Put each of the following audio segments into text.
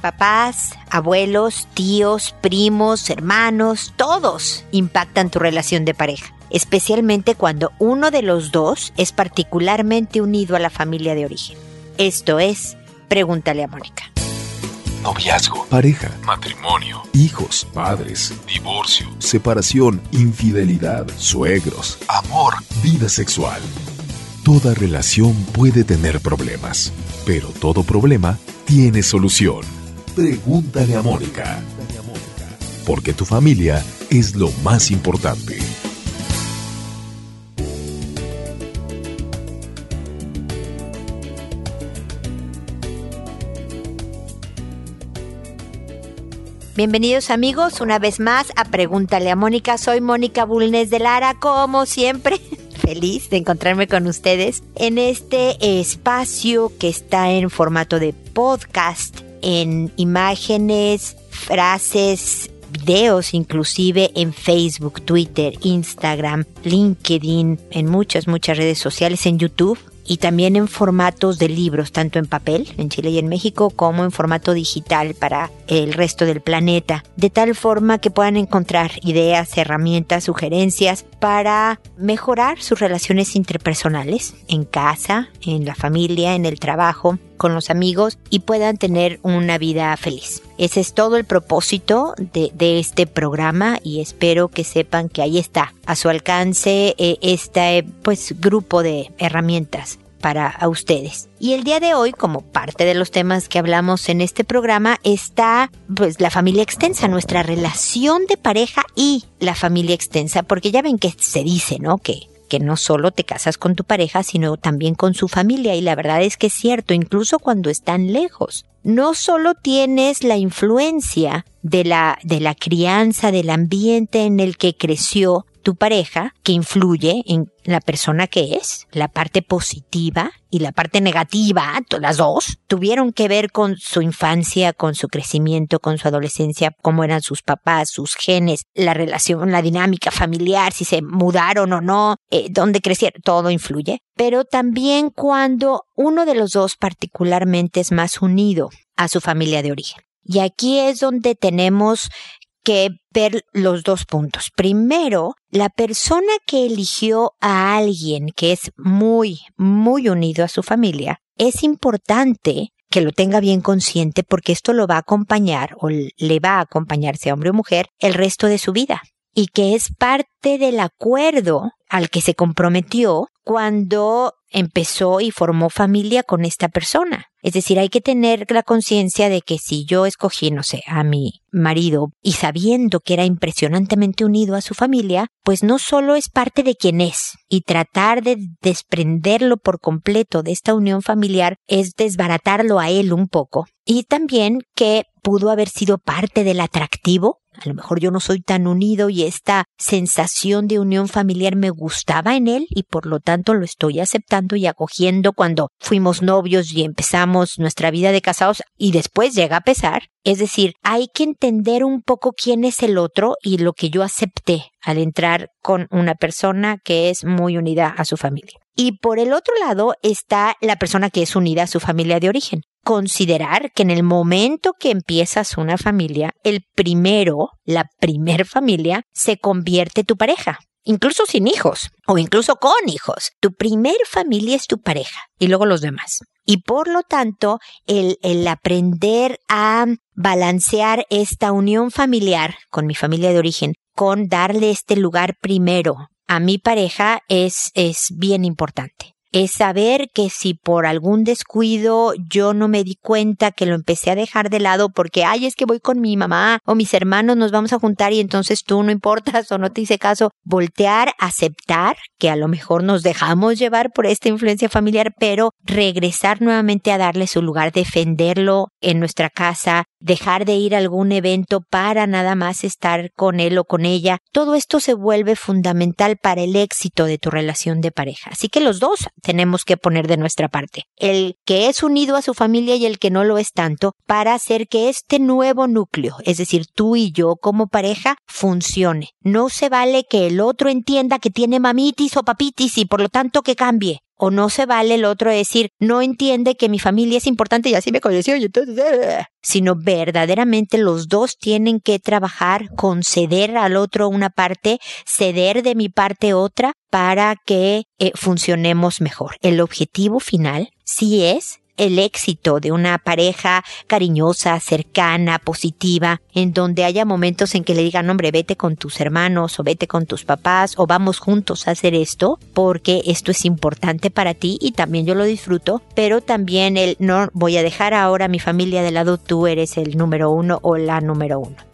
Papás, abuelos, tíos, primos, hermanos, todos impactan tu relación de pareja, especialmente cuando uno de los dos es particularmente unido a la familia de origen. Esto es, pregúntale a Mónica. Noviazgo, pareja, matrimonio, hijos, padres, divorcio, separación, infidelidad, suegros, amor, vida sexual. Toda relación puede tener problemas, pero todo problema tiene solución. Pregúntale a Mónica. Porque tu familia es lo más importante. Bienvenidos amigos una vez más a Pregúntale a Mónica. Soy Mónica Bulnes de Lara, como siempre. Feliz de encontrarme con ustedes en este espacio que está en formato de podcast en imágenes, frases, videos inclusive en Facebook, Twitter, Instagram, LinkedIn, en muchas, muchas redes sociales, en YouTube y también en formatos de libros, tanto en papel, en Chile y en México, como en formato digital para el resto del planeta, de tal forma que puedan encontrar ideas, herramientas, sugerencias para mejorar sus relaciones interpersonales en casa, en la familia, en el trabajo, con los amigos y puedan tener una vida feliz. Ese es todo el propósito de, este programa y espero que sepan que ahí está a su alcance eh, este pues grupo de herramientas para ustedes. Y el día de hoy, como parte de los temas que hablamos en este programa, está pues la familia extensa, nuestra relación de pareja y la familia extensa, porque ya ven que se dice, ¿no? Que que no solo te casas con tu pareja, sino también con su familia. Y la verdad es que es cierto, incluso cuando están lejos. No solo tienes la influencia de la, de la crianza, del ambiente en el que creció, tu pareja que influye en la persona que es, la parte positiva y la parte negativa, las dos, tuvieron que ver con su infancia, con su crecimiento, con su adolescencia, cómo eran sus papás, sus genes, la relación, la dinámica familiar, si se mudaron o no, eh, dónde crecieron, todo influye. Pero también cuando uno de los dos particularmente es más unido a su familia de origen. Y aquí es donde tenemos que ver los dos puntos. Primero, la persona que eligió a alguien que es muy, muy unido a su familia, es importante que lo tenga bien consciente porque esto lo va a acompañar o le va a acompañar, sea hombre o mujer, el resto de su vida y que es parte del acuerdo al que se comprometió cuando empezó y formó familia con esta persona. Es decir, hay que tener la conciencia de que si yo escogí, no sé, a mi marido y sabiendo que era impresionantemente unido a su familia, pues no solo es parte de quien es y tratar de desprenderlo por completo de esta unión familiar es desbaratarlo a él un poco. Y también que pudo haber sido parte del atractivo a lo mejor yo no soy tan unido y esta sensación de unión familiar me gustaba en él y por lo tanto lo estoy aceptando y acogiendo cuando fuimos novios y empezamos nuestra vida de casados y después llega a pesar. Es decir, hay que entender un poco quién es el otro y lo que yo acepté al entrar con una persona que es muy unida a su familia. Y por el otro lado está la persona que es unida a su familia de origen considerar que en el momento que empiezas una familia, el primero, la primer familia, se convierte tu pareja. Incluso sin hijos o incluso con hijos. Tu primer familia es tu pareja y luego los demás. Y por lo tanto, el, el aprender a balancear esta unión familiar con mi familia de origen, con darle este lugar primero a mi pareja es, es bien importante. Es saber que si por algún descuido yo no me di cuenta que lo empecé a dejar de lado porque, ay, es que voy con mi mamá o mis hermanos, nos vamos a juntar y entonces tú no importas o no te hice caso, voltear, aceptar que a lo mejor nos dejamos llevar por esta influencia familiar, pero regresar nuevamente a darle su lugar, defenderlo en nuestra casa, dejar de ir a algún evento para nada más estar con él o con ella. Todo esto se vuelve fundamental para el éxito de tu relación de pareja. Así que los dos tenemos que poner de nuestra parte. El que es unido a su familia y el que no lo es tanto para hacer que este nuevo núcleo, es decir, tú y yo como pareja, funcione. No se vale que el otro entienda que tiene mamitis o papitis y por lo tanto que cambie O no se vale el otro decir, no entiende que mi familia es importante y así me conoció y entonces... Eh", sino verdaderamente los dos tienen que trabajar, conceder al otro una parte, ceder de mi parte otra para que eh, funcionemos mejor. El objetivo final sí es el éxito de una pareja cariñosa, cercana, positiva, en donde haya momentos en que le digan, hombre, vete con tus hermanos o vete con tus papás o vamos juntos a hacer esto porque esto es importante para ti y también yo lo disfruto, pero también el no voy a dejar ahora a mi familia de lado, tú eres el número uno o la número uno.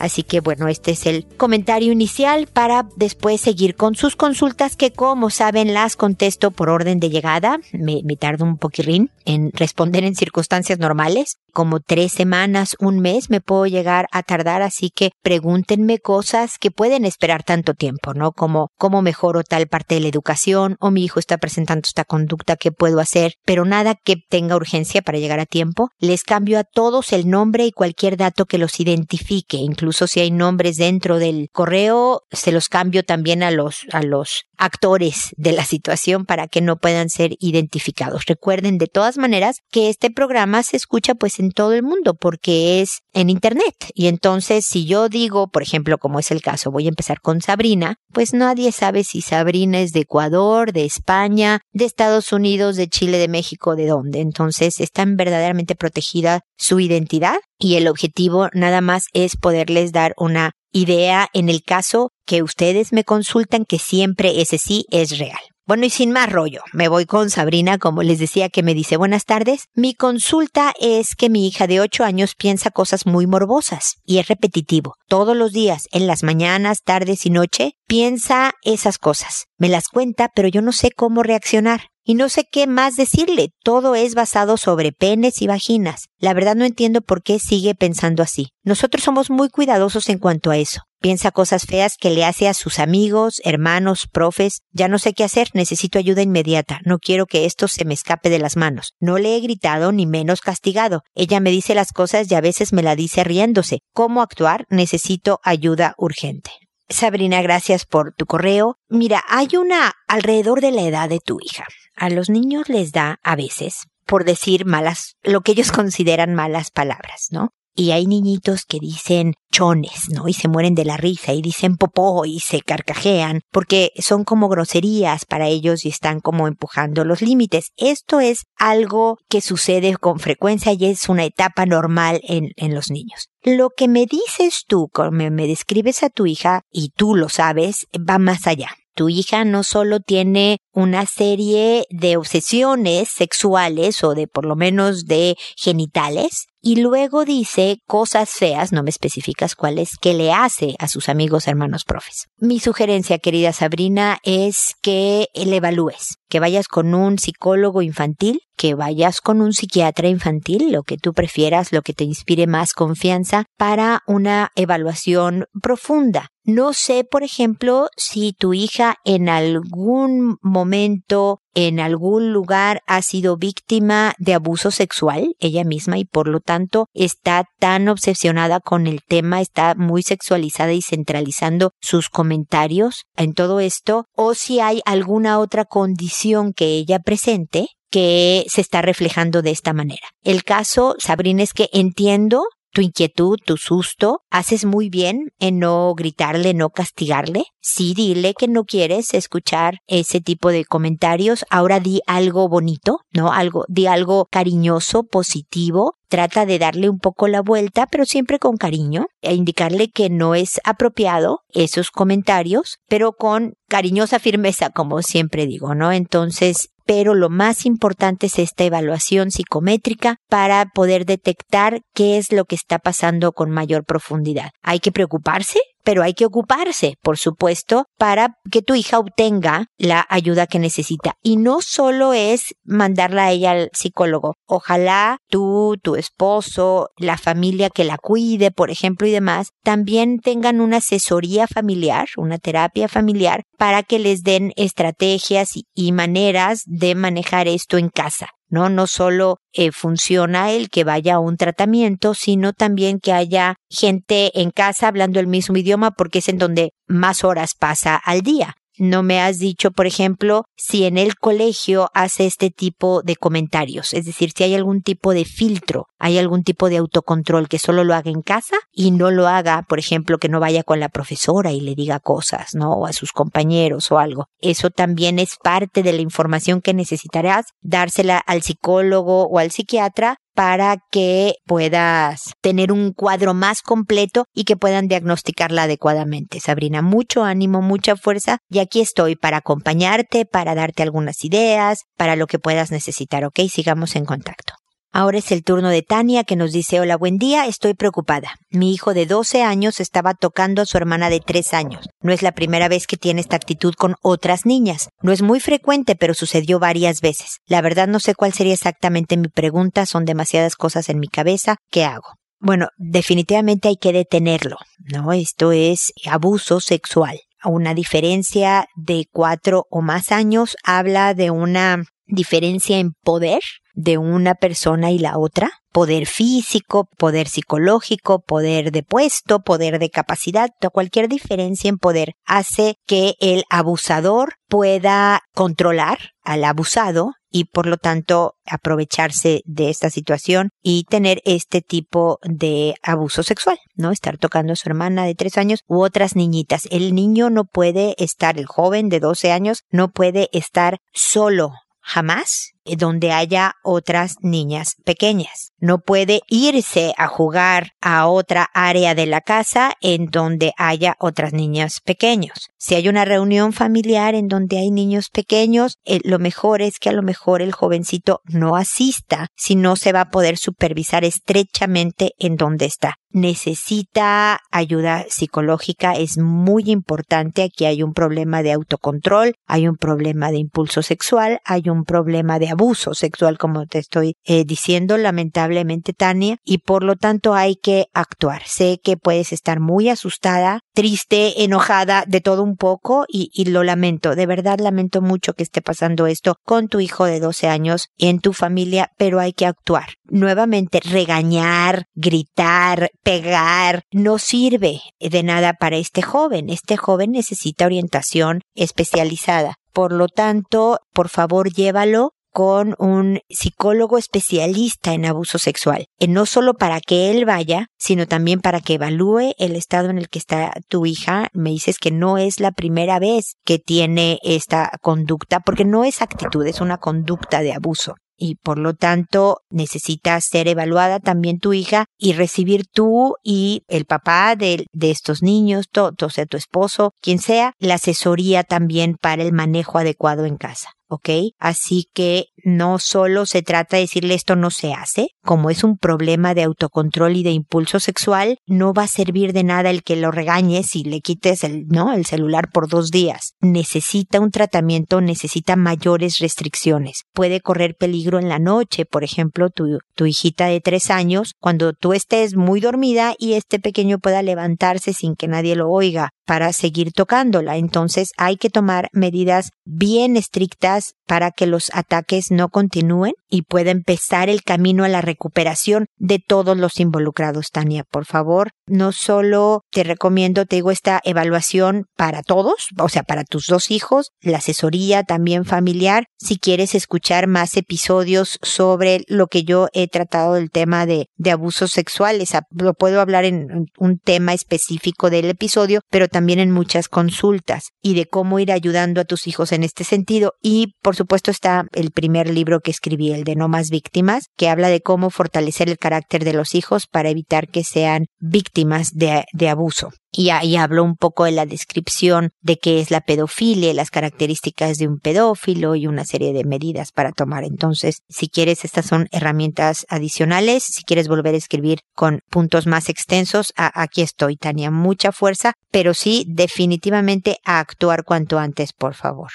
Así que bueno, este es el comentario inicial para después seguir con sus consultas que como saben las contesto por orden de llegada. Me, me tardo un poquirín en responder en circunstancias normales como tres semanas, un mes me puedo llegar a tardar, así que pregúntenme cosas que pueden esperar tanto tiempo, ¿no? Como cómo mejoro tal parte de la educación o mi hijo está presentando esta conducta, ¿qué puedo hacer? Pero nada que tenga urgencia para llegar a tiempo. Les cambio a todos el nombre y cualquier dato que los identifique, incluso si hay nombres dentro del correo, se los cambio también a los, a los actores de la situación para que no puedan ser identificados. Recuerden de todas maneras que este programa se escucha pues en todo el mundo porque es en Internet. Y entonces si yo digo, por ejemplo, como es el caso, voy a empezar con Sabrina, pues nadie sabe si Sabrina es de Ecuador, de España, de Estados Unidos, de Chile, de México, de dónde. Entonces están verdaderamente protegida su identidad y el objetivo nada más es poderles dar una idea en el caso que ustedes me consultan que siempre ese sí es real. Bueno, y sin más rollo, me voy con Sabrina, como les decía, que me dice buenas tardes. Mi consulta es que mi hija de 8 años piensa cosas muy morbosas y es repetitivo. Todos los días, en las mañanas, tardes y noche, piensa esas cosas. Me las cuenta, pero yo no sé cómo reaccionar. Y no sé qué más decirle. Todo es basado sobre penes y vaginas. La verdad no entiendo por qué sigue pensando así. Nosotros somos muy cuidadosos en cuanto a eso. Piensa cosas feas que le hace a sus amigos, hermanos, profes. Ya no sé qué hacer, necesito ayuda inmediata. No quiero que esto se me escape de las manos. No le he gritado ni menos castigado. Ella me dice las cosas y a veces me la dice riéndose. ¿Cómo actuar? Necesito ayuda urgente. Sabrina, gracias por tu correo. Mira, hay una alrededor de la edad de tu hija. A los niños les da a veces por decir malas, lo que ellos consideran malas palabras, ¿no? y hay niñitos que dicen chones, ¿no? Y se mueren de la risa y dicen popó y se carcajean porque son como groserías para ellos y están como empujando los límites. Esto es algo que sucede con frecuencia y es una etapa normal en, en los niños. Lo que me dices tú, me, me describes a tu hija y tú lo sabes, va más allá tu hija no solo tiene una serie de obsesiones sexuales o de por lo menos de genitales, y luego dice cosas feas, no me especificas cuáles, que le hace a sus amigos hermanos profes. Mi sugerencia, querida Sabrina, es que le evalúes, que vayas con un psicólogo infantil, que vayas con un psiquiatra infantil, lo que tú prefieras, lo que te inspire más confianza, para una evaluación profunda. No sé, por ejemplo, si tu hija en algún momento en algún lugar ha sido víctima de abuso sexual ella misma y por lo tanto está tan obsesionada con el tema, está muy sexualizada y centralizando sus comentarios en todo esto, o si hay alguna otra condición que ella presente que se está reflejando de esta manera. El caso, Sabrina, es que entiendo tu inquietud, tu susto, haces muy bien en no gritarle, no castigarle. Sí, dile que no quieres escuchar ese tipo de comentarios. Ahora di algo bonito, ¿no? Algo, di algo cariñoso, positivo. Trata de darle un poco la vuelta, pero siempre con cariño, e indicarle que no es apropiado esos comentarios, pero con cariñosa firmeza, como siempre digo, ¿no? Entonces, pero lo más importante es esta evaluación psicométrica para poder detectar qué es lo que está pasando con mayor profundidad. ¿Hay que preocuparse? Pero hay que ocuparse, por supuesto, para que tu hija obtenga la ayuda que necesita. Y no solo es mandarla a ella al psicólogo. Ojalá tú, tu esposo, la familia que la cuide, por ejemplo, y demás, también tengan una asesoría familiar, una terapia familiar, para que les den estrategias y maneras de manejar esto en casa. ¿No? No solo eh, funciona el que vaya a un tratamiento, sino también que haya gente en casa hablando el mismo idioma porque es en donde más horas pasa al día. No me has dicho, por ejemplo, si en el colegio hace este tipo de comentarios, es decir, si hay algún tipo de filtro, hay algún tipo de autocontrol que solo lo haga en casa y no lo haga, por ejemplo, que no vaya con la profesora y le diga cosas, ¿no? O a sus compañeros o algo. Eso también es parte de la información que necesitarás dársela al psicólogo o al psiquiatra para que puedas tener un cuadro más completo y que puedan diagnosticarla adecuadamente. Sabrina, mucho ánimo, mucha fuerza y aquí estoy para acompañarte, para darte algunas ideas, para lo que puedas necesitar, ¿ok? Sigamos en contacto. Ahora es el turno de Tania que nos dice hola buen día, estoy preocupada. Mi hijo de 12 años estaba tocando a su hermana de 3 años. No es la primera vez que tiene esta actitud con otras niñas. No es muy frecuente, pero sucedió varias veces. La verdad no sé cuál sería exactamente mi pregunta, son demasiadas cosas en mi cabeza. ¿Qué hago? Bueno, definitivamente hay que detenerlo, ¿no? Esto es abuso sexual. Una diferencia de cuatro o más años habla de una diferencia en poder de una persona y la otra, poder físico, poder psicológico, poder de puesto, poder de capacidad, cualquier diferencia en poder hace que el abusador pueda controlar al abusado y por lo tanto aprovecharse de esta situación y tener este tipo de abuso sexual, ¿no? Estar tocando a su hermana de tres años u otras niñitas. El niño no puede estar, el joven de 12 años no puede estar solo jamás donde haya otras niñas pequeñas. No puede irse a jugar a otra área de la casa en donde haya otras niñas pequeños. Si hay una reunión familiar en donde hay niños pequeños, eh, lo mejor es que a lo mejor el jovencito no asista, si no se va a poder supervisar estrechamente en donde está. Necesita ayuda psicológica, es muy importante. Aquí hay un problema de autocontrol, hay un problema de impulso sexual, hay un problema de abuso sexual, como te estoy eh, diciendo, lamentablemente, Tania, y por lo tanto hay que actuar. Sé que puedes estar muy asustada, triste, enojada, de todo un poco, y, y lo lamento, de verdad lamento mucho que esté pasando esto con tu hijo de 12 años en tu familia, pero hay que actuar. Nuevamente, regañar, gritar, pegar, no sirve de nada para este joven. Este joven necesita orientación especializada. Por lo tanto, por favor, llévalo con un psicólogo especialista en abuso sexual, y no solo para que él vaya, sino también para que evalúe el estado en el que está tu hija. Me dices que no es la primera vez que tiene esta conducta, porque no es actitud, es una conducta de abuso y por lo tanto necesita ser evaluada también tu hija y recibir tú y el papá de, estos niños, todo, o sea, tu esposo, quien sea, la asesoría también para el manejo adecuado en casa. ¿Ok? Así que no solo se trata de decirle esto no se hace, como es un problema de autocontrol y de impulso sexual, no va a servir de nada el que lo regañes y le quites el, ¿no? el celular por dos días. Necesita un tratamiento, necesita mayores restricciones. Puede correr peligro en la noche, por ejemplo, tu, tu hijita de tres años, cuando tú estés muy dormida y este pequeño pueda levantarse sin que nadie lo oiga para seguir tocándola. Entonces hay que tomar medidas bien estrictas para que los ataques no continúen y pueda empezar el camino a la recuperación de todos los involucrados. Tania, por favor, no solo te recomiendo, te digo, esta evaluación para todos, o sea, para tus dos hijos, la asesoría también familiar. Si quieres escuchar más episodios sobre lo que yo he tratado del tema de, de abusos sexuales, lo puedo hablar en un tema específico del episodio, pero también en muchas consultas y de cómo ir ayudando a tus hijos en este sentido. Y por supuesto está el primer libro que escribí, el de No más víctimas, que habla de cómo fortalecer el carácter de los hijos para evitar que sean víctimas de, de abuso. Y ahí hablo un poco de la descripción de qué es la pedofilia, las características de un pedófilo y una serie de medidas para tomar. Entonces, si quieres, estas son herramientas adicionales. Si quieres volver a escribir con puntos más extensos, aquí estoy, Tania. Mucha fuerza, pero sí definitivamente a actuar cuanto antes, por favor.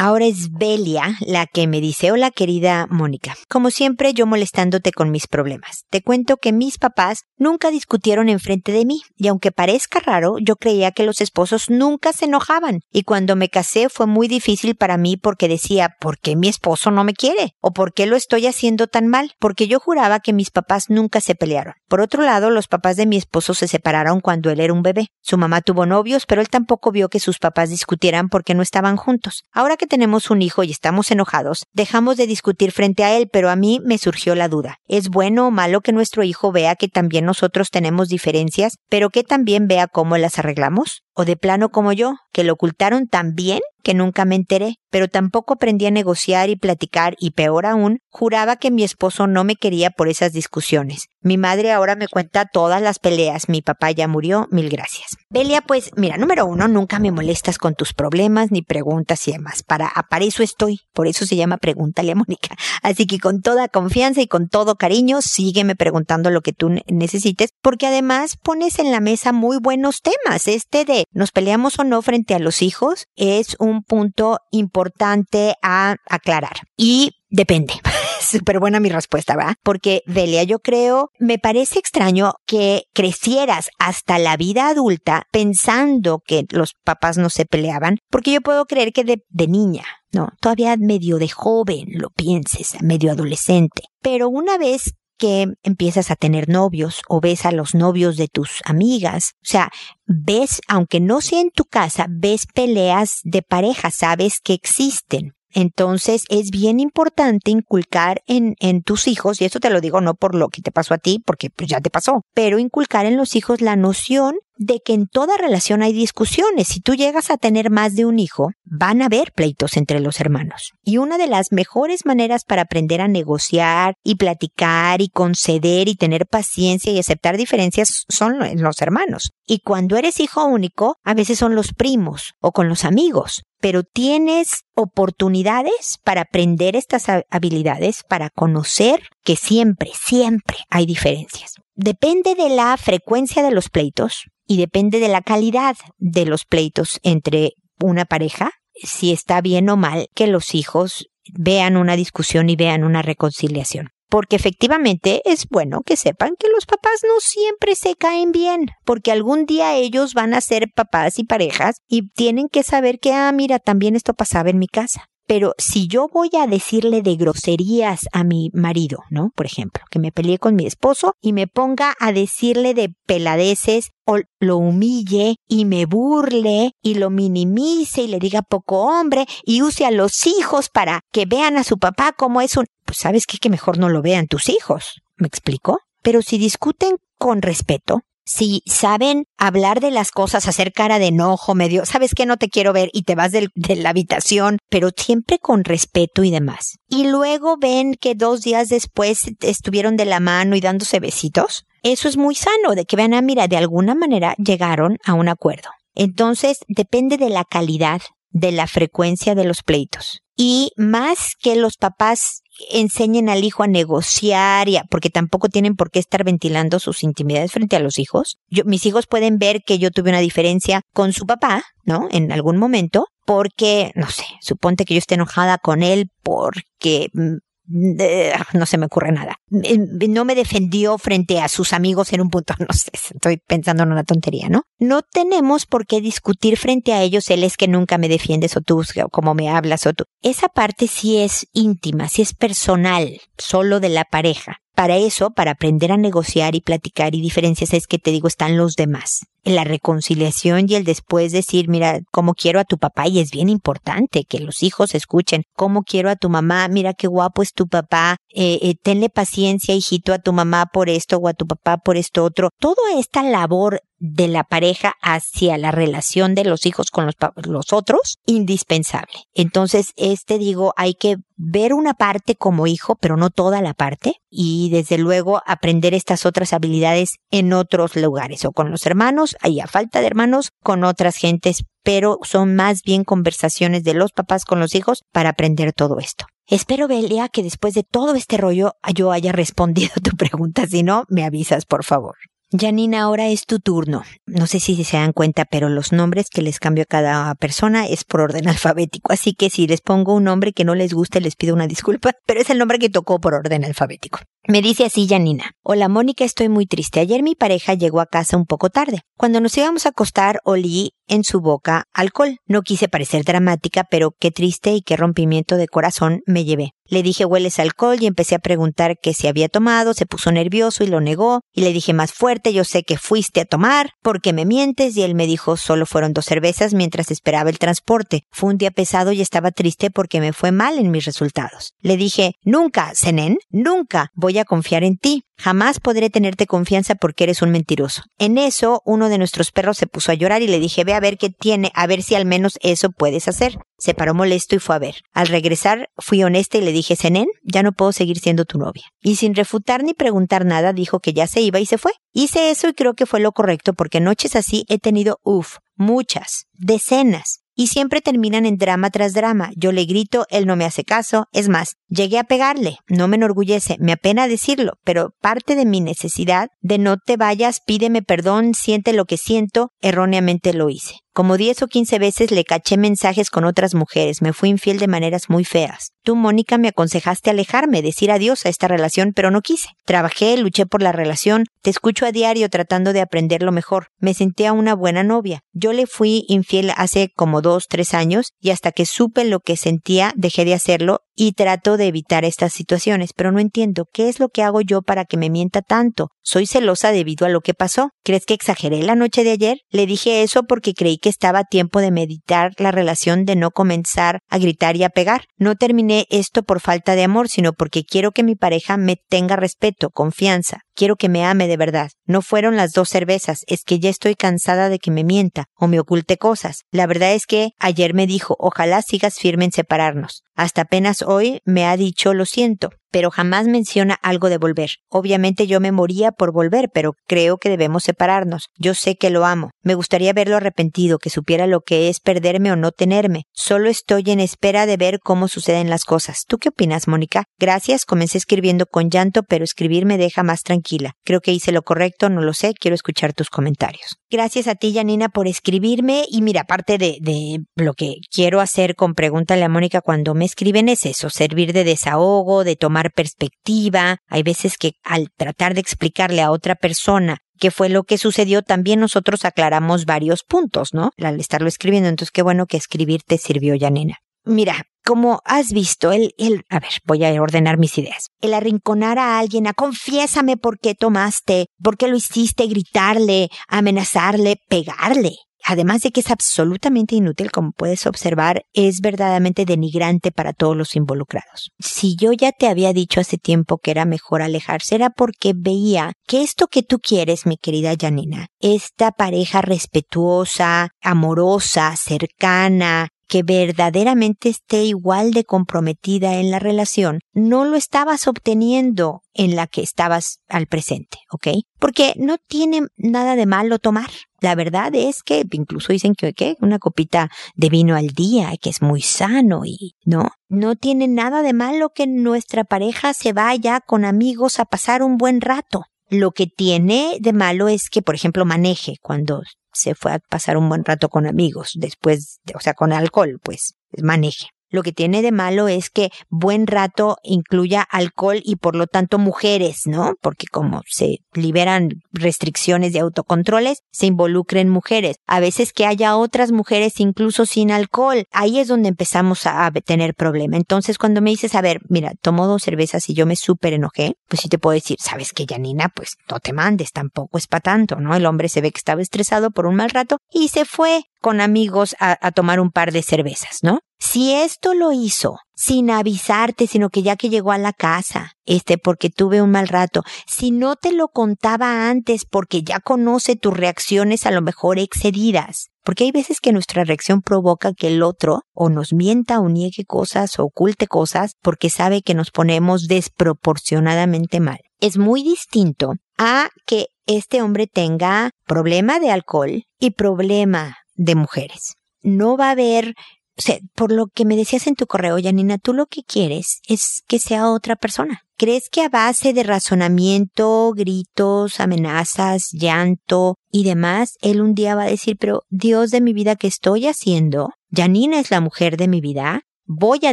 Ahora es Belia la que me dice, hola querida Mónica, como siempre yo molestándote con mis problemas. Te cuento que mis papás nunca discutieron enfrente de mí y aunque parezca raro, yo creía que los esposos nunca se enojaban y cuando me casé fue muy difícil para mí porque decía, ¿por qué mi esposo no me quiere? ¿O por qué lo estoy haciendo tan mal? Porque yo juraba que mis papás nunca se pelearon. Por otro lado, los papás de mi esposo se separaron cuando él era un bebé. Su mamá tuvo novios, pero él tampoco vio que sus papás discutieran porque no estaban juntos. Ahora que tenemos un hijo y estamos enojados, dejamos de discutir frente a él, pero a mí me surgió la duda. ¿Es bueno o malo que nuestro hijo vea que también nosotros tenemos diferencias, pero que también vea cómo las arreglamos? ¿O de plano como yo, que lo ocultaron tan bien que nunca me enteré, pero tampoco aprendí a negociar y platicar y peor aún, juraba que mi esposo no me quería por esas discusiones. Mi madre ahora me cuenta todas las peleas, mi papá ya murió, mil gracias. Belia, pues mira, número uno, nunca me molestas con tus problemas ni preguntas y demás. Para, para eso estoy, por eso se llama Pregúntale a Mónica. Así que con toda confianza y con todo cariño, sígueme preguntando lo que tú necesites, porque además pones en la mesa muy buenos temas. Este de nos peleamos o no frente a los hijos es un punto importante a aclarar. Y depende. Súper buena mi respuesta, ¿verdad? Porque, Delia, yo creo, me parece extraño que crecieras hasta la vida adulta pensando que los papás no se peleaban, porque yo puedo creer que de, de niña, no, todavía medio de joven lo pienses, medio adolescente. Pero una vez que empiezas a tener novios o ves a los novios de tus amigas. O sea, ves, aunque no sea en tu casa, ves peleas de pareja, sabes que existen. Entonces es bien importante inculcar en, en tus hijos, y eso te lo digo no por lo que te pasó a ti, porque pues ya te pasó, pero inculcar en los hijos la noción de que en toda relación hay discusiones. Si tú llegas a tener más de un hijo, van a haber pleitos entre los hermanos. Y una de las mejores maneras para aprender a negociar y platicar y conceder y tener paciencia y aceptar diferencias son los hermanos. Y cuando eres hijo único, a veces son los primos o con los amigos. Pero tienes oportunidades para aprender estas habilidades, para conocer que siempre, siempre hay diferencias. Depende de la frecuencia de los pleitos, y depende de la calidad de los pleitos entre una pareja, si está bien o mal que los hijos vean una discusión y vean una reconciliación. Porque efectivamente es bueno que sepan que los papás no siempre se caen bien, porque algún día ellos van a ser papás y parejas y tienen que saber que, ah, mira, también esto pasaba en mi casa. Pero si yo voy a decirle de groserías a mi marido, ¿no? Por ejemplo, que me peleé con mi esposo y me ponga a decirle de peladeces o lo humille y me burle y lo minimice y le diga poco hombre y use a los hijos para que vean a su papá como es un... Pues sabes qué? que mejor no lo vean tus hijos. ¿Me explico? Pero si discuten con respeto, si saben hablar de las cosas, hacer cara de enojo, medio, sabes que no te quiero ver y te vas de la habitación, pero siempre con respeto y demás. Y luego ven que dos días después estuvieron de la mano y dándose besitos. Eso es muy sano, de que vean, ah, mira, de alguna manera llegaron a un acuerdo. Entonces, depende de la calidad, de la frecuencia de los pleitos. Y más que los papás enseñen al hijo a negociar, y porque tampoco tienen por qué estar ventilando sus intimidades frente a los hijos. Yo, mis hijos pueden ver que yo tuve una diferencia con su papá, ¿no? En algún momento, porque, no sé, suponte que yo esté enojada con él porque mm, no se me ocurre nada. No me defendió frente a sus amigos en un punto, no sé, estoy pensando en una tontería, ¿no? No tenemos por qué discutir frente a ellos, él es que nunca me defiendes o tú, o cómo me hablas o tú. Esa parte sí es íntima, sí es personal, solo de la pareja. Para eso, para aprender a negociar y platicar y diferencias, es que te digo, están los demás. En la reconciliación y el después decir, mira, cómo quiero a tu papá, y es bien importante que los hijos escuchen, cómo quiero a tu mamá, mira qué guapo es tu papá, eh, eh, tenle paciencia, hijito, a tu mamá por esto o a tu papá por esto otro. Toda esta labor de la pareja hacia la relación de los hijos con los, otros, indispensable. Entonces, este digo, hay que ver una parte como hijo, pero no toda la parte, y desde luego aprender estas otras habilidades en otros lugares, o con los hermanos, ahí a falta de hermanos, con otras gentes, pero son más bien conversaciones de los papás con los hijos para aprender todo esto. Espero, Belia, que después de todo este rollo yo haya respondido tu pregunta. Si no, me avisas, por favor. Janina, ahora es tu turno. No sé si se dan cuenta, pero los nombres que les cambio a cada persona es por orden alfabético. Así que si les pongo un nombre que no les guste, les pido una disculpa, pero es el nombre que tocó por orden alfabético. Me dice así Janina. Hola Mónica, estoy muy triste. Ayer mi pareja llegó a casa un poco tarde. Cuando nos íbamos a acostar, olí en su boca alcohol. No quise parecer dramática, pero qué triste y qué rompimiento de corazón me llevé. Le dije hueles alcohol y empecé a preguntar qué se había tomado, se puso nervioso y lo negó, y le dije más fuerte, yo sé que fuiste a tomar, porque me mientes, y él me dijo solo fueron dos cervezas mientras esperaba el transporte. Fue un día pesado y estaba triste porque me fue mal en mis resultados. Le dije, nunca, Zenén, nunca voy a confiar en ti. Jamás podré tenerte confianza porque eres un mentiroso. En eso, uno de nuestros perros se puso a llorar y le dije, ve a ver qué tiene, a ver si al menos eso puedes hacer. Se paró molesto y fue a ver. Al regresar, fui honesta y le dije, Zenén, ya no puedo seguir siendo tu novia. Y sin refutar ni preguntar nada, dijo que ya se iba y se fue. Hice eso y creo que fue lo correcto porque noches así he tenido, uff, muchas, decenas y siempre terminan en drama tras drama. Yo le grito, él no me hace caso. Es más, llegué a pegarle. No me enorgullece, me apena decirlo, pero parte de mi necesidad de no te vayas, pídeme perdón, siente lo que siento, erróneamente lo hice. Como 10 o 15 veces le caché mensajes con otras mujeres, me fui infiel de maneras muy feas. Tú, Mónica, me aconsejaste alejarme, decir adiós a esta relación, pero no quise. Trabajé, luché por la relación, te escucho a diario tratando de aprenderlo mejor. Me sentía una buena novia. Yo le fui infiel hace como dos, tres años y hasta que supe lo que sentía dejé de hacerlo y trato de evitar estas situaciones, pero no entiendo qué es lo que hago yo para que me mienta tanto. Soy celosa debido a lo que pasó. ¿Crees que exageré la noche de ayer? Le dije eso porque creí que estaba a tiempo de meditar la relación de no comenzar a gritar y a pegar. No terminé esto por falta de amor, sino porque quiero que mi pareja me tenga respeto, confianza. Quiero que me ame de verdad. No fueron las dos cervezas, es que ya estoy cansada de que me mienta o me oculte cosas. La verdad es que ayer me dijo, ojalá sigas firme en separarnos. Hasta apenas hoy me ha dicho lo siento pero jamás menciona algo de volver. Obviamente yo me moría por volver, pero creo que debemos separarnos. Yo sé que lo amo. Me gustaría verlo arrepentido, que supiera lo que es perderme o no tenerme. Solo estoy en espera de ver cómo suceden las cosas. ¿Tú qué opinas, Mónica? Gracias, comencé escribiendo con llanto, pero escribir me deja más tranquila. Creo que hice lo correcto, no lo sé, quiero escuchar tus comentarios. Gracias a ti, Janina, por escribirme. Y mira, aparte de, de lo que quiero hacer con Pregúntale a Mónica cuando me escriben es eso, servir de desahogo, de tomar perspectiva. Hay veces que al tratar de explicarle a otra persona qué fue lo que sucedió, también nosotros aclaramos varios puntos, ¿no? Al estarlo escribiendo. Entonces, qué bueno que escribir te sirvió, Yanina. Mira, como has visto, el, el, a ver, voy a ordenar mis ideas. El arrinconar a alguien a confiésame por qué tomaste, por qué lo hiciste, gritarle, amenazarle, pegarle además de que es absolutamente inútil, como puedes observar, es verdaderamente denigrante para todos los involucrados. Si yo ya te había dicho hace tiempo que era mejor alejarse, era porque veía que esto que tú quieres, mi querida Janina, esta pareja respetuosa, amorosa, cercana, que verdaderamente esté igual de comprometida en la relación, no lo estabas obteniendo en la que estabas al presente, ¿ok? Porque no tiene nada de malo tomar. La verdad es que incluso dicen que, ¿qué? Una copita de vino al día, que es muy sano y, ¿no? No tiene nada de malo que nuestra pareja se vaya con amigos a pasar un buen rato. Lo que tiene de malo es que, por ejemplo, maneje cuando se fue a pasar un buen rato con amigos, después, o sea, con alcohol, pues, maneje. Lo que tiene de malo es que buen rato incluya alcohol y por lo tanto mujeres, ¿no? Porque como se liberan restricciones de autocontroles, se involucren mujeres. A veces que haya otras mujeres incluso sin alcohol. Ahí es donde empezamos a tener problema. Entonces cuando me dices, a ver, mira, tomo dos cervezas y yo me súper enojé, pues sí te puedo decir, sabes que Janina, pues no te mandes, tampoco es para tanto, ¿no? El hombre se ve que estaba estresado por un mal rato y se fue con amigos a, tomar un par de cervezas, ¿no? Si esto lo hizo sin avisarte, sino que ya que llegó a la casa, este, porque tuve un mal rato, si no te lo contaba antes porque ya conoce tus reacciones a lo mejor excedidas, porque hay veces que nuestra reacción provoca que el otro o nos mienta o niegue cosas o oculte cosas porque sabe que nos ponemos desproporcionadamente mal. Es muy distinto a que este hombre tenga problema de alcohol y problema de mujeres. No va a haber o sea, por lo que me decías en tu correo, Janina, tú lo que quieres es que sea otra persona. ¿Crees que a base de razonamiento, gritos, amenazas, llanto y demás, él un día va a decir, pero Dios de mi vida, ¿qué estoy haciendo? Janina es la mujer de mi vida. Voy a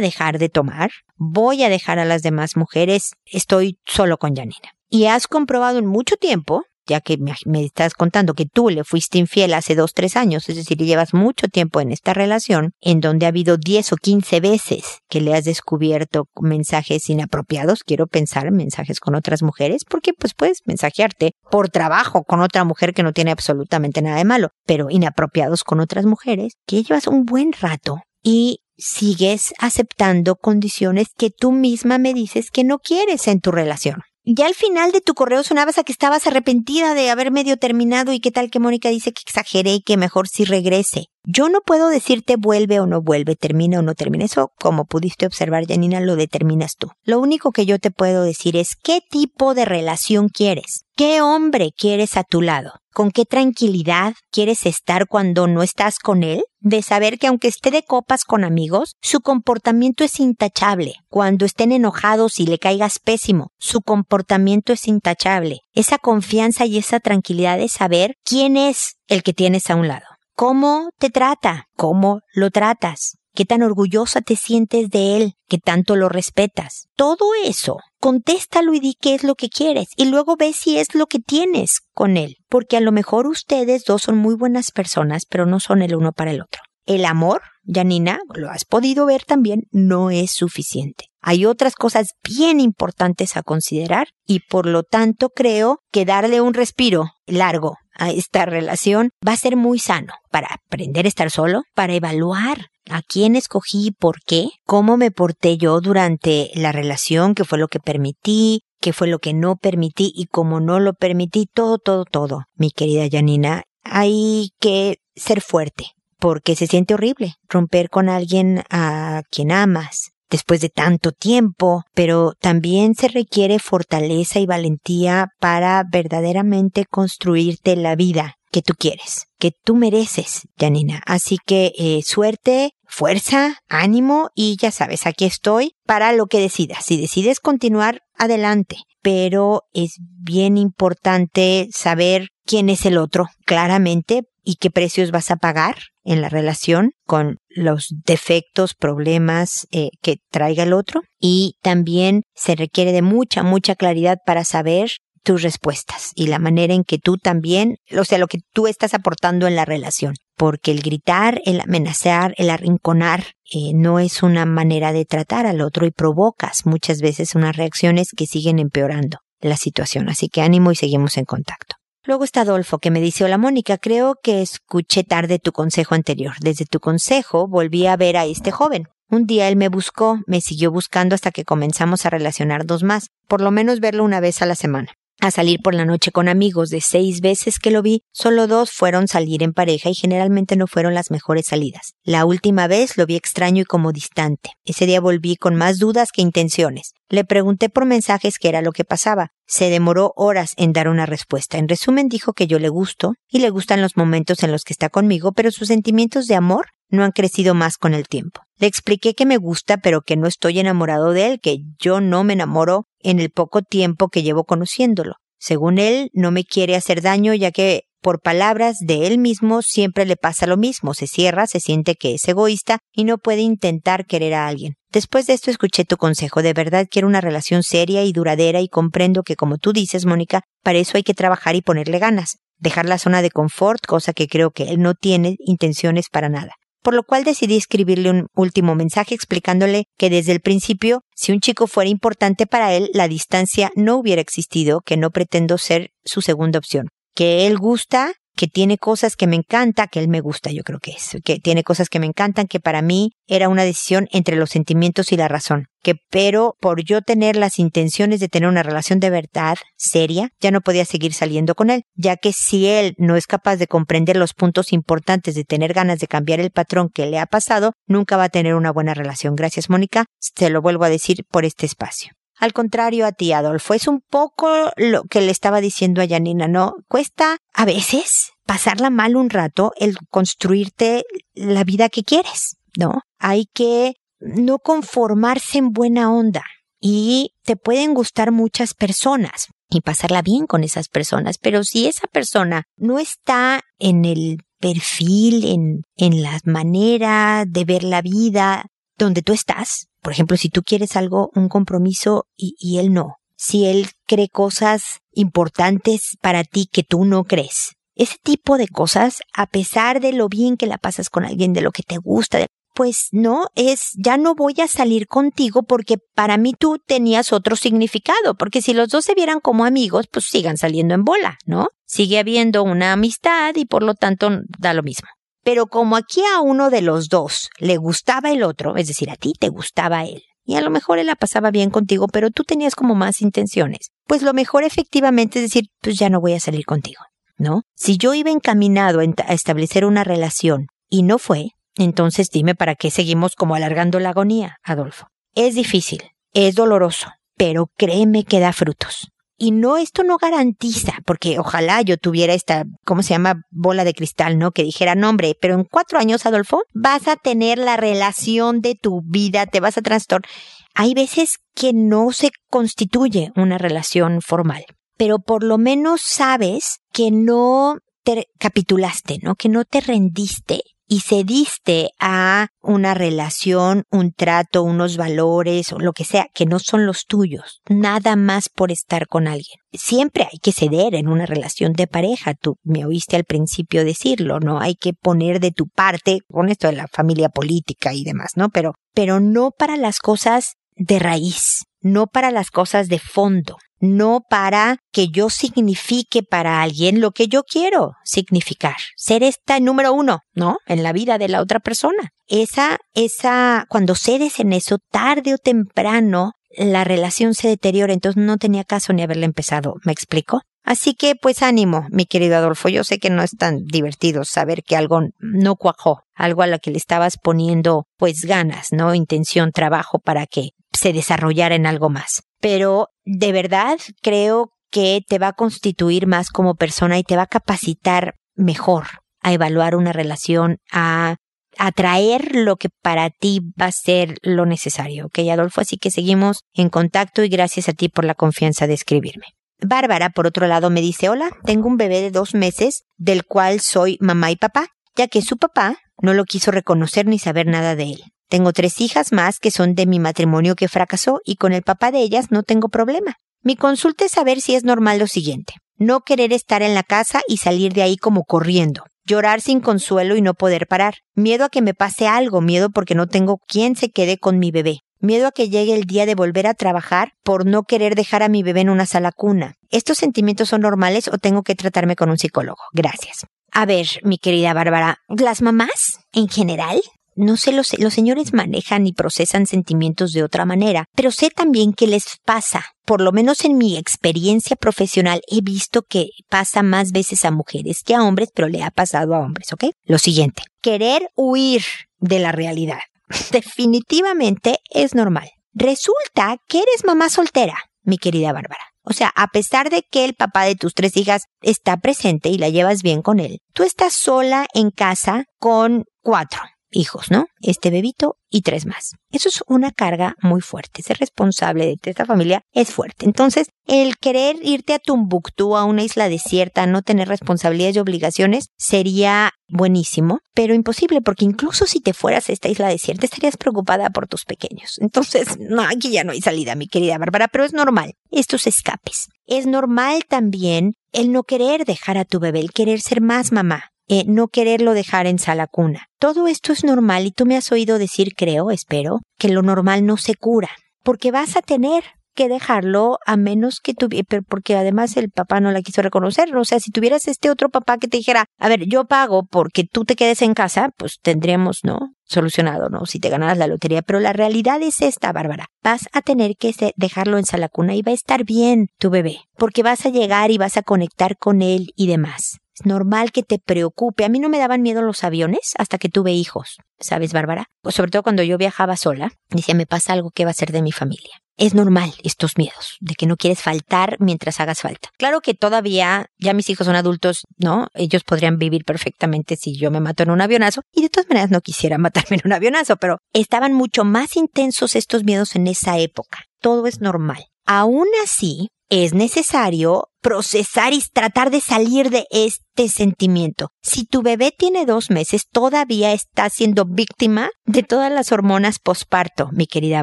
dejar de tomar. Voy a dejar a las demás mujeres. Estoy solo con Janina. Y has comprobado en mucho tiempo ya que me, estás contando que tú le fuiste infiel hace dos, tres años, es decir, llevas mucho tiempo en esta relación, en donde ha habido diez o quince veces que le has descubierto mensajes inapropiados, quiero pensar mensajes con otras mujeres, porque pues puedes mensajearte por trabajo con otra mujer que no tiene absolutamente nada de malo, pero inapropiados con otras mujeres, que llevas un buen rato y sigues aceptando condiciones que tú misma me dices que no quieres en tu relación ya al final de tu correo sonabas a que estabas arrepentida de haber medio terminado y qué tal que Mónica dice que exageré y que mejor si regrese. Yo no puedo decirte vuelve o no vuelve, termina o no termina. Eso, como pudiste observar, Janina, lo determinas tú. Lo único que yo te puedo decir es qué tipo de relación quieres. ¿Qué hombre quieres a tu lado? ¿Con qué tranquilidad quieres estar cuando no estás con él? De saber que aunque esté de copas con amigos, su comportamiento es intachable. Cuando estén enojados y le caigas pésimo, su comportamiento es intachable. Esa confianza y esa tranquilidad de saber quién es el que tienes a un lado. ¿Cómo te trata? ¿Cómo lo tratas? qué tan orgullosa te sientes de él, que tanto lo respetas. Todo eso, contéstalo y di qué es lo que quieres y luego ve si es lo que tienes con él, porque a lo mejor ustedes dos son muy buenas personas, pero no son el uno para el otro. El amor, Janina, lo has podido ver también, no es suficiente. Hay otras cosas bien importantes a considerar y por lo tanto creo que darle un respiro largo a esta relación va a ser muy sano para aprender a estar solo, para evaluar a quién escogí por qué, cómo me porté yo durante la relación, qué fue lo que permití, qué fue lo que no permití y cómo no lo permití, todo, todo, todo. Mi querida Janina, hay que ser fuerte, porque se siente horrible romper con alguien a quien amas después de tanto tiempo, pero también se requiere fortaleza y valentía para verdaderamente construirte la vida que tú quieres, que tú mereces, Janina. Así que eh, suerte, fuerza, ánimo y ya sabes, aquí estoy para lo que decidas. Si decides continuar, adelante. Pero es bien importante saber quién es el otro claramente y qué precios vas a pagar en la relación con los defectos, problemas eh, que traiga el otro. Y también se requiere de mucha, mucha claridad para saber tus respuestas y la manera en que tú también, o sea, lo que tú estás aportando en la relación. Porque el gritar, el amenazar, el arrinconar, eh, no es una manera de tratar al otro y provocas muchas veces unas reacciones que siguen empeorando la situación. Así que ánimo y seguimos en contacto. Luego está Adolfo que me dice, hola Mónica, creo que escuché tarde tu consejo anterior. Desde tu consejo volví a ver a este joven. Un día él me buscó, me siguió buscando hasta que comenzamos a relacionarnos más, por lo menos verlo una vez a la semana a salir por la noche con amigos. De seis veces que lo vi, solo dos fueron salir en pareja y generalmente no fueron las mejores salidas. La última vez lo vi extraño y como distante. Ese día volví con más dudas que intenciones. Le pregunté por mensajes qué era lo que pasaba. Se demoró horas en dar una respuesta. En resumen dijo que yo le gusto y le gustan los momentos en los que está conmigo, pero sus sentimientos de amor no han crecido más con el tiempo. Le expliqué que me gusta, pero que no estoy enamorado de él, que yo no me enamoro en el poco tiempo que llevo conociéndolo. Según él, no me quiere hacer daño, ya que por palabras de él mismo siempre le pasa lo mismo, se cierra, se siente que es egoísta y no puede intentar querer a alguien. Después de esto escuché tu consejo, de verdad quiero una relación seria y duradera y comprendo que como tú dices, Mónica, para eso hay que trabajar y ponerle ganas, dejar la zona de confort, cosa que creo que él no tiene intenciones para nada por lo cual decidí escribirle un último mensaje explicándole que desde el principio, si un chico fuera importante para él, la distancia no hubiera existido, que no pretendo ser su segunda opción, que él gusta que tiene cosas que me encanta, que él me gusta, yo creo que es, que tiene cosas que me encantan, que para mí era una decisión entre los sentimientos y la razón, que pero por yo tener las intenciones de tener una relación de verdad seria, ya no podía seguir saliendo con él, ya que si él no es capaz de comprender los puntos importantes de tener ganas de cambiar el patrón que le ha pasado, nunca va a tener una buena relación. Gracias, Mónica. Se lo vuelvo a decir por este espacio. Al contrario a ti, Adolfo, es un poco lo que le estaba diciendo a Janina, ¿no? Cuesta a veces pasarla mal un rato el construirte la vida que quieres. ¿no? Hay que no conformarse en buena onda y te pueden gustar muchas personas y pasarla bien con esas personas, pero si esa persona no está en el perfil, en, en la manera de ver la vida donde tú estás, por ejemplo, si tú quieres algo, un compromiso y, él no, si él cree cosas importantes para ti que tú no crees, ese tipo de cosas, a pesar de lo bien que la pasas con alguien, de lo que te gusta, pues no, es ya no voy a salir contigo porque para mí tú tenías otro significado, porque si los dos se vieran como amigos, pues sigan saliendo en bola, ¿no? Sigue habiendo una amistad y por lo tanto da lo mismo. Pero como aquí a uno de los dos le gustaba el otro, es decir, a ti te gustaba él, y a lo mejor él la pasaba bien contigo, pero tú tenías como más intenciones, pues lo mejor efectivamente es decir, pues ya no voy a salir contigo, ¿no? Si yo iba encaminado a establecer una relación y no fue, entonces dime para qué seguimos como alargando la agonía, Adolfo. Es difícil, es doloroso, pero créeme que da frutos. Y no, esto no garantiza, porque ojalá yo tuviera esta, ¿cómo se llama? Bola de cristal, ¿no? Que dijera, no, hombre, pero en cuatro años, Adolfo, vas a tener la relación de tu vida, te vas a trastornar. Hay veces que no se constituye una relación formal, pero por lo menos sabes que no te capitulaste, ¿no? Que no te rendiste y cediste a una relación, un trato, unos valores o lo que sea que no son los tuyos, nada más por estar con alguien. Siempre hay que ceder en una relación de pareja, tú me oíste al principio decirlo, ¿no? Hay que poner de tu parte con esto de la familia política y demás, ¿no? Pero, pero no para las cosas de raíz, no para las cosas de fondo no para que yo signifique para alguien lo que yo quiero significar. Ser esta número uno, ¿no? En la vida de la otra persona. Esa, esa, cuando cedes en eso, tarde o temprano, la relación se deteriora, entonces no tenía caso ni haberla empezado. ¿Me explico? Así que, pues ánimo, mi querido Adolfo. Yo sé que no es tan divertido saber que algo no cuajó, algo a lo que le estabas poniendo, pues ganas, ¿no? Intención, trabajo para que se desarrollara en algo más pero de verdad creo que te va a constituir más como persona y te va a capacitar mejor a evaluar una relación, a atraer lo que para ti va a ser lo necesario. Ok, Adolfo, así que seguimos en contacto y gracias a ti por la confianza de escribirme. Bárbara, por otro lado, me dice, hola, tengo un bebé de dos meses del cual soy mamá y papá, ya que su papá no lo quiso reconocer ni saber nada de él. Tengo tres hijas más que son de mi matrimonio que fracasó y con el papá de ellas no tengo problema. Mi consulta es saber si es normal lo siguiente. No querer estar en la casa y salir de ahí como corriendo. Llorar sin consuelo y no poder parar. Miedo a que me pase algo, miedo porque no tengo quien se quede con mi bebé. Miedo a que llegue el día de volver a trabajar por no querer dejar a mi bebé en una sala cuna. ¿Estos sentimientos son normales o tengo que tratarme con un psicólogo? Gracias. A ver, mi querida Bárbara, las mamás, en general, no sé, los, los señores manejan y procesan sentimientos de otra manera, pero sé también que les pasa. Por lo menos en mi experiencia profesional he visto que pasa más veces a mujeres que a hombres, pero le ha pasado a hombres, ¿ok? Lo siguiente, querer huir de la realidad. Definitivamente es normal. Resulta que eres mamá soltera, mi querida Bárbara. O sea, a pesar de que el papá de tus tres hijas está presente y la llevas bien con él, tú estás sola en casa con cuatro hijos, ¿no? Este bebito y tres más. Eso es una carga muy fuerte. Ser responsable de esta familia es fuerte. Entonces, el querer irte a Tumbuktu, a una isla desierta, no tener responsabilidades y obligaciones, sería buenísimo, pero imposible, porque incluso si te fueras a esta isla desierta, estarías preocupada por tus pequeños. Entonces, no, aquí ya no hay salida, mi querida Bárbara, pero es normal estos escapes. Es normal también el no querer dejar a tu bebé, el querer ser más mamá. Eh, no quererlo dejar en sala cuna. Todo esto es normal y tú me has oído decir, creo, espero, que lo normal no se cura, porque vas a tener que dejarlo a menos que tu, porque además el papá no la quiso reconocer. O sea, si tuvieras este otro papá que te dijera, a ver, yo pago porque tú te quedes en casa, pues tendríamos, ¿no? Solucionado, ¿no? Si te ganaras la lotería. Pero la realidad es esta, Bárbara. Vas a tener que dejarlo en sala cuna y va a estar bien tu bebé, porque vas a llegar y vas a conectar con él y demás. Es normal que te preocupe. A mí no me daban miedo los aviones hasta que tuve hijos, ¿sabes, Bárbara? Sobre todo cuando yo viajaba sola, decía, me pasa algo que va a ser de mi familia. Es normal estos miedos, de que no quieres faltar mientras hagas falta. Claro que todavía, ya mis hijos son adultos, ¿no? Ellos podrían vivir perfectamente si yo me mato en un avionazo, y de todas maneras no quisiera matarme en un avionazo, pero estaban mucho más intensos estos miedos en esa época. Todo es normal. Aún así, es necesario procesar y tratar de salir de este sentimiento. Si tu bebé tiene dos meses, todavía está siendo víctima de todas las hormonas posparto, mi querida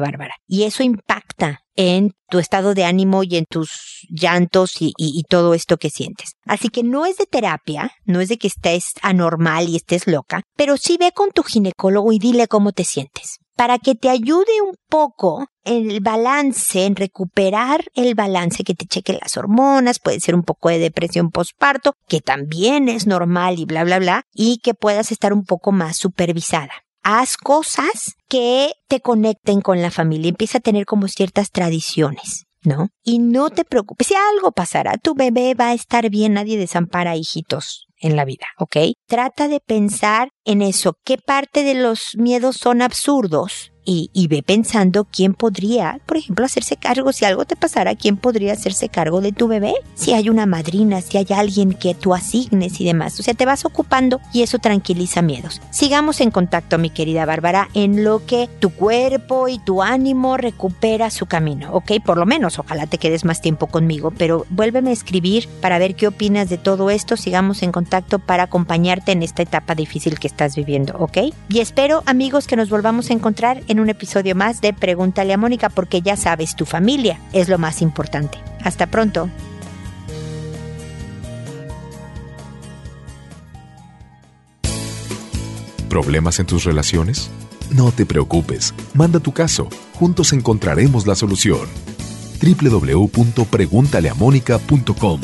Bárbara. Y eso impacta en tu estado de ánimo y en tus llantos y, y, todo esto que sientes. Así que no es de terapia, no es de que estés anormal y estés loca, pero sí ve con tu ginecólogo y dile cómo te sientes para que te ayude un poco en el balance, en recuperar el balance, que te cheque las hormonas, puede ser un poco de depresión postparto, que también es normal y bla, bla, bla, y que puedas estar un poco más supervisada. Haz cosas que te conecten con la familia, empieza a tener como ciertas tradiciones. ¿No? Y no te preocupes, si algo pasará, tu bebé va a estar bien, nadie desampara hijitos en la vida, ¿ok? Trata de pensar en eso, qué parte de los miedos son absurdos y, ve pensando quién podría, por ejemplo, hacerse cargo, si algo te pasara, quién podría hacerse cargo de tu bebé, si hay una madrina, si hay alguien que tú asignes y demás. O sea, te vas ocupando y eso tranquiliza miedos. Sigamos en contacto, mi querida Bárbara, en lo que tu cuerpo y tu ánimo recupera su camino, ¿ok? Por lo menos, ojalá te quedes más tiempo conmigo, pero vuélveme a escribir para ver qué opinas de todo esto. Sigamos en contacto para acompañarte en esta etapa difícil que estás viviendo, ¿ok? Y espero, amigos, que nos volvamos a encontrar un episodio más de Pregúntale a Mónica porque ya sabes, tu familia es lo más importante. Hasta pronto. ¿Problemas en tus relaciones? No te preocupes, manda tu caso, juntos encontraremos la solución. www.preguntaleamónica.com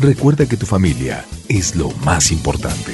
Recuerda que tu familia es lo más importante.